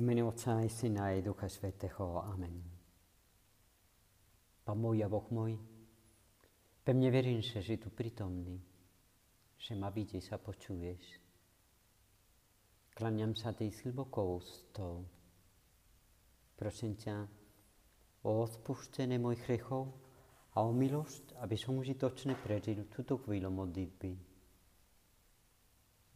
mene Otca i Syna i Ducha Svetého. Amen. Pán môj a Boh môj, pevne verím, že si tu prítomný, že ma vidíš a počuješ. Kláňam sa tej s hlbokou ústou. Prosím ťa o odpuštenie mojich hriechov a o milosť, aby som užitočne prežil túto chvíľu modlitby.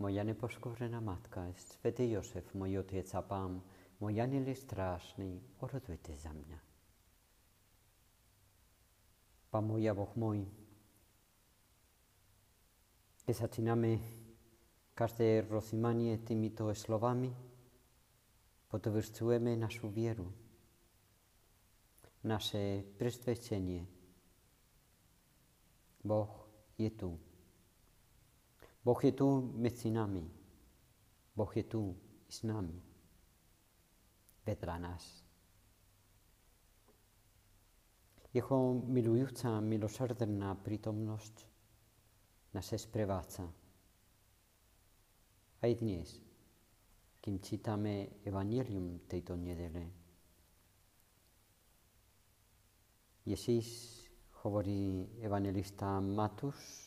Moja nepoškorená matka, svätý Jozef, môj otec a pán, môj aniel je strážny, orodujte za mňa. Pán môj a Boh môj, keď začíname každé rozímanie týmito slovami, potvrdzujeme našu vieru, naše presvedčenie. Boh je tu. Boh je tu medzi nami. Boh je tu s nami. Vedľa nás. Jeho milujúca, milosrdná prítomnosť nás sprevádza. Aj dnes, kým čítame Evangelium tejto nedele. Ježíš hovorí evangelista Matúš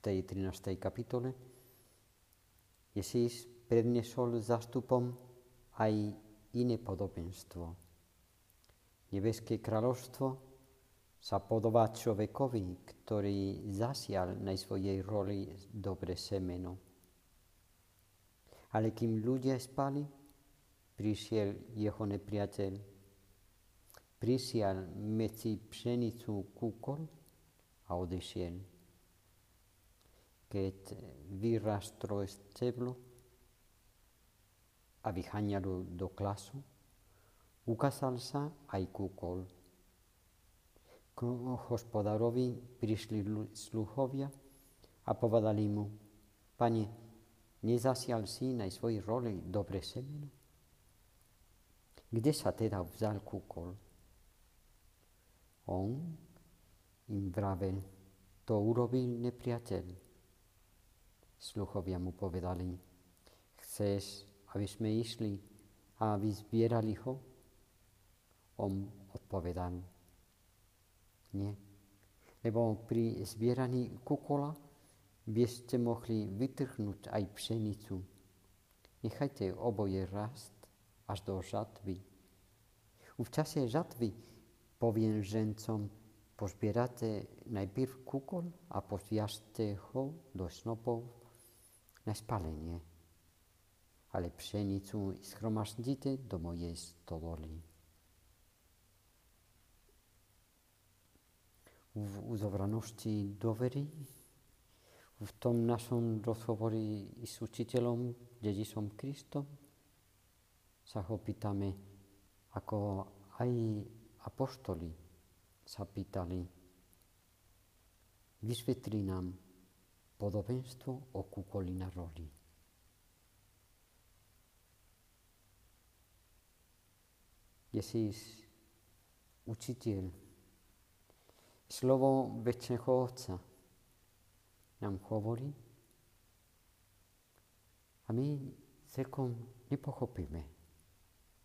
tej 13. kapitole, Ježíš prednesol zastupom aj iné podobenstvo. Nebeské kráľovstvo sa podobá človekovi, ktorý zasial na svojej roli dobre semeno. Ale kým ľudia spali, prišiel jeho nepriateľ. Prisial medzi pšenicu kúkol a odešiel keď vyrastlo steblo a vyháňalo do klasu, ukázal sa aj kúkol. K hospodárovi prišli sluchovia a povedali mu, Pane, nezasial si na svojej roli dobre semeno? Kde sa teda vzal kúkol? On im vravel, to urobil nepriateľ sluchovia mu povedali, chceš, aby sme išli a aby zbierali ho? On odpovedal, nie. Lebo pri zbieraní kukola by ste mohli vytrhnúť aj pšenicu. Nechajte oboje rast až do žatvy. V čase žatvy poviem žencom, pozbierate najprv kukol a pozviažte ho do snopov na spalenie, ale pšenicu schromaždite do mojej stodoly. V uzobranosti dovery, v tom našom rozhovori s učiteľom, dedičom Kristom, sa ho pýtame, ako aj apoštoli sa pýtali, vysvetli nám, podobenstvo o kukoli na roli. Ježíš, učiteľ, slovo väčšného Otca nám hovorí a my celkom nepochopíme.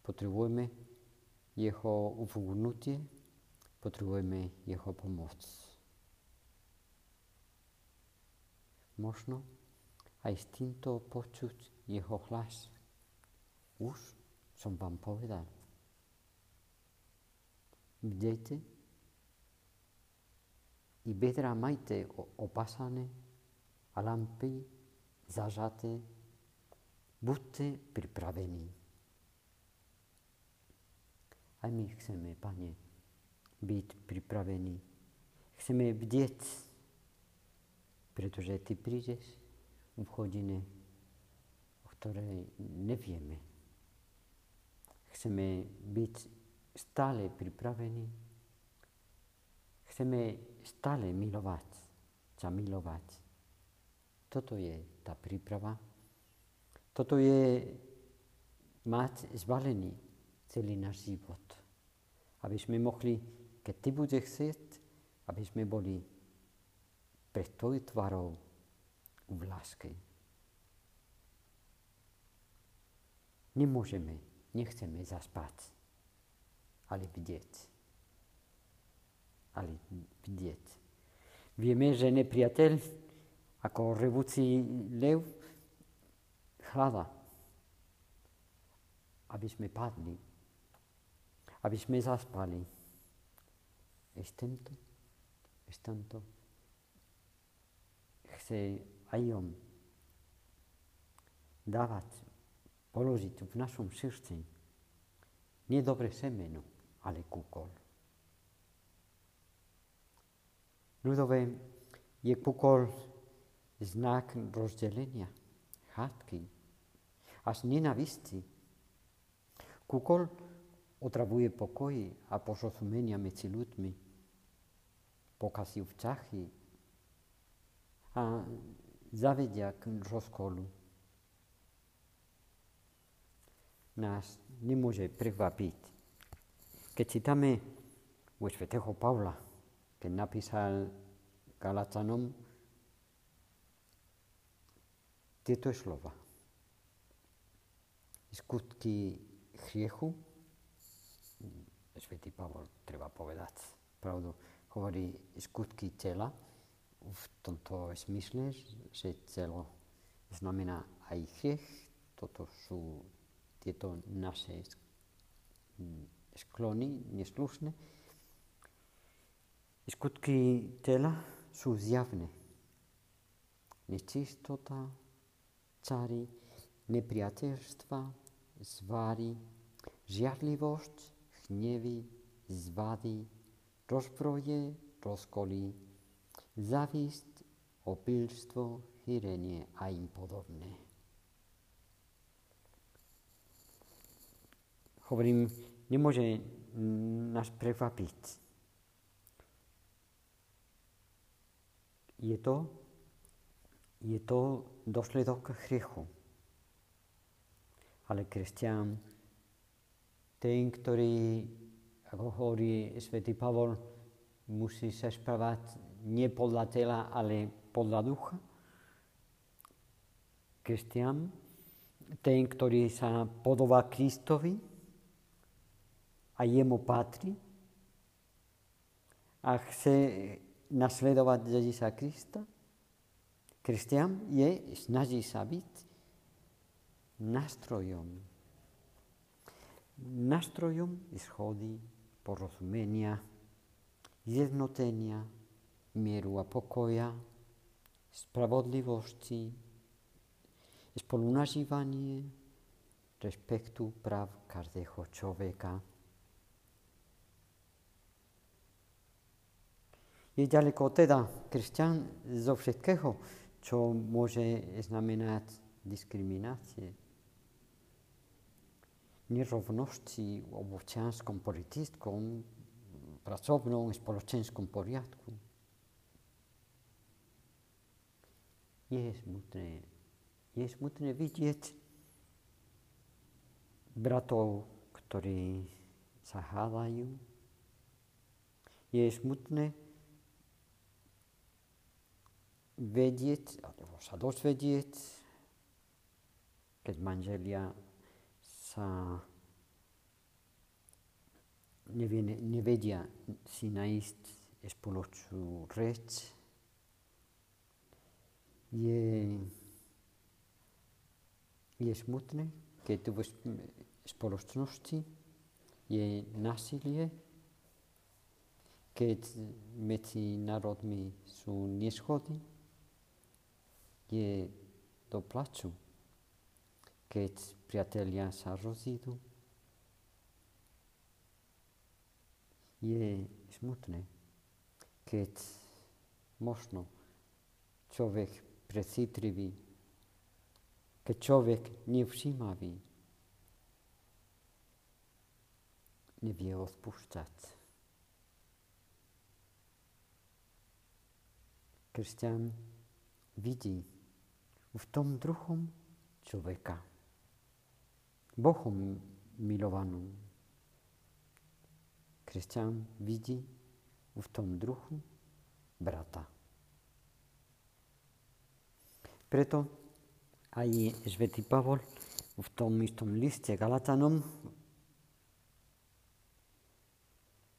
Potrebujeme jeho uvnutie, potrebujeme jeho pomoc. Možno aj s týmto počuť jeho hlas. Už som vám povedal. Bdejte i bedra majte opasané a lampy zažaté. Buďte pripravení. Aj my chceme, Pane, byť pripravení. Chceme bdieť pretože ty prídeš v hodine, o ktorej nevieme. Chceme byť stále pripravení. Chceme stále milovať, sa milovať. Toto je tá príprava. Toto je mať zvalený celý náš život. Aby sme mohli, keď ty bude chcieť, aby sme boli pred tvojou tvarou v láske. Nemôžeme nechceme zaspať, ale vidieť. Ale vidieť. Vieme, že nepriateľ ako revúci lev hľada, aby sme padli, aby sme zaspali. Ešte to, ešte to. Chce aj on dávať, položiť v našom srdci nie semeno, ale kúkol. Ľudové je kúkol znak rozdelenia, hádky, až nenavisti. Kúkol otravuje pokoji a porozumenia medzi ľuďmi, pokazí vzťahy a zavedia k rozkolu. Nás nemôže prekvapiť. Keď čítame u svätého Pavla, keď napísal Galacanom tieto slova. Skutky hriechu, svätý Pavol, treba povedať pravdu, hovorí skutky tela v tomto smysle, že telo znamená aj hriech, toto sú tieto naše sklony neslušné. Skutky tela sú zjavné. Nečistota, cary, nepriateľstva, zváry, žiarlivosť, hnevy, zvady, rozbroje, rozkoly, závisť, opilstvo, chýrenie a im podobné. hovorím, nemôže nás prekvapiť. Je to, je to dosledok hriechu. Ale kresťan, ten, ktorý, ako hovorí svätý Pavol, musí sa správať nie podľa tela, ale podľa ducha. Kresťan, ten, ktorý sa podobá Kristovi, a jemu patrí a chce nasledovať Ježíša Krista, kresťan je, snaží sa byť nástrojom. Nástrojom schody, porozumenia, jednotenia, mieru a pokoja, spravodlivosti, spolunažívanie, respektu práv každého človeka. Je ďaleko teda kresťan zo všetkého, čo môže znamenať diskriminácie. Nerovnosti v občanskom, politickom, pracovnom, spoločenskom poriadku. Je smutné, je smutné vidieť bratov, ktorí sa hádajú. Je smutné vedieť, alebo sa dozvedieť, keď manželia sa nevedia si nájsť spoločnú reč, je, je smutné, keď v spoločnosti je násilie, keď medzi národmi sú neschody, je do plaču, keď priatelia sa rozídu. Je smutné, keď možno človek precitlivý, keď človek nevšímavý, nevie odpúšťať. Kresťan vidí v tom druhom človeka. Bohom milovanú. Kresťan vidí v tom druhu brata. Preto aj Svetý Pavol v tom istom liste Galatanom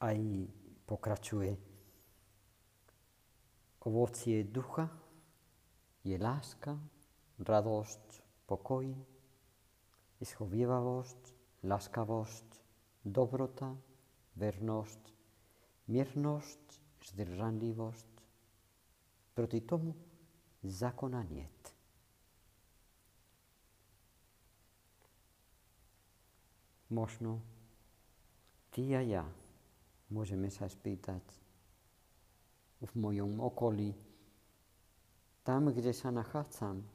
aj pokračuje. Ovocie ducha je láska, radosť, pokoj, schovývavosť, láskavosť, dobrota, vernosť, miernosť, zdržanlivosť. Proti tomu zákona niet. Možno ty a ja môžeme sa spýtať v mojom okolí, tam, kde sa nachádzam,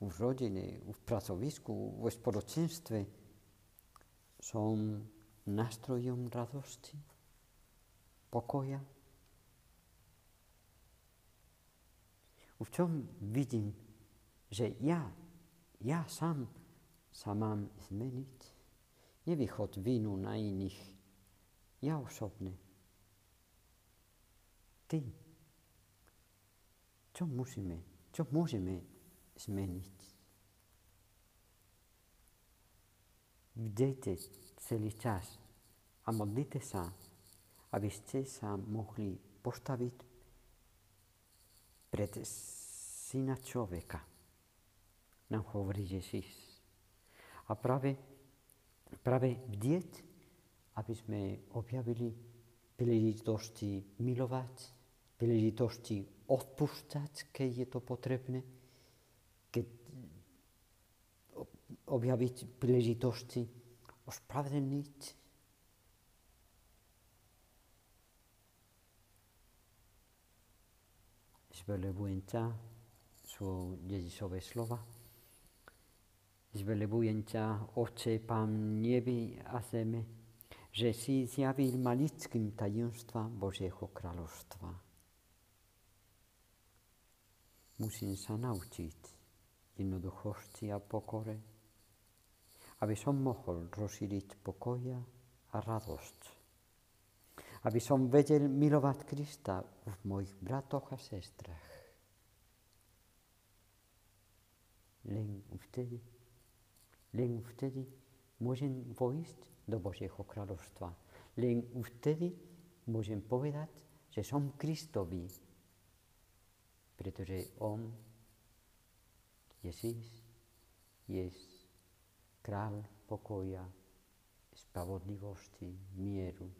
v rodine, v pracovisku, v spoločenstve, som nástrojom radosti, pokoja. V čom vidím, že ja, ja sám sa mám zmeniť? Nevychod vinu na iných. Ja osobne. Ty. Čo musíme, čo môžeme zmeniť? Vdejte celý čas a modlite sa, aby ste sa mohli postaviť pred syna človeka. Nám hovorí Ježíš. A práve práve bdieť, aby sme objavili príležitosti milovať, príležitosti odpúšťať, keď je to potrebné, keď objaviť príležitosti ospravedlniť. Zvelebujem ťa, sú Ježišové slova. Zvelebujem ťa, Oče, Pán nebi a zeme, že si zjavil malickým tajomstva Božieho kráľovstva. Musím sa naučiť jednoduchosti a pokore, aby som mohol rozšíriť pokoja a radosť. Aby som vedel milovať Krista v mojich bratoch a sestrach. Len vtedy, len vtedy môžem vojsť do Božieho kráľovstva. Len vtedy môžem povedať, že som Kristovi, pretože On, Ježíš, je král pokoja, spravodlivosti, mieru,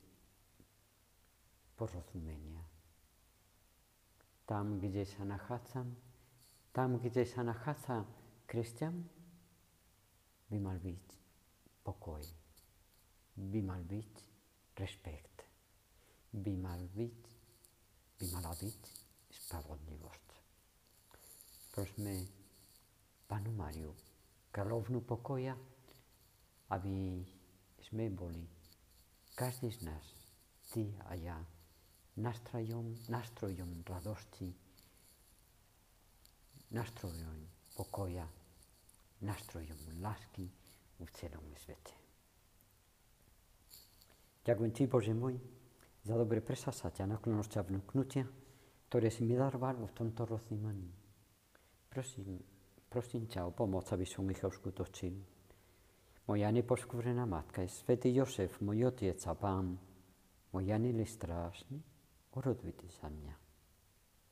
porozumenia. Tam, kde sa nachádzam, tam, kde sa nachádza kresťan, by mal byť pokoj, by mal byť rešpekt, by mal byť, by mala byť spravodlivosť. Prosme Panu Mariu, kráľovnú pokoja, aby sme boli, každý z nás, ty a ja, nástrojom, nástrojom radosti, nástrojom pokoja, nástrojom lásky v celom svete. Ďakujem Ti, Bože môj, za dobre presasať a naklonosť a vnúknutia, ktoré si mi daroval v tomto roznímaní. Prosím, prosím ťa o pomoc, aby som ich uskutočil. Moja neposkúrená matka svätý Josef, môj otec a pán, môj anili strážny, urodujte sa mňa.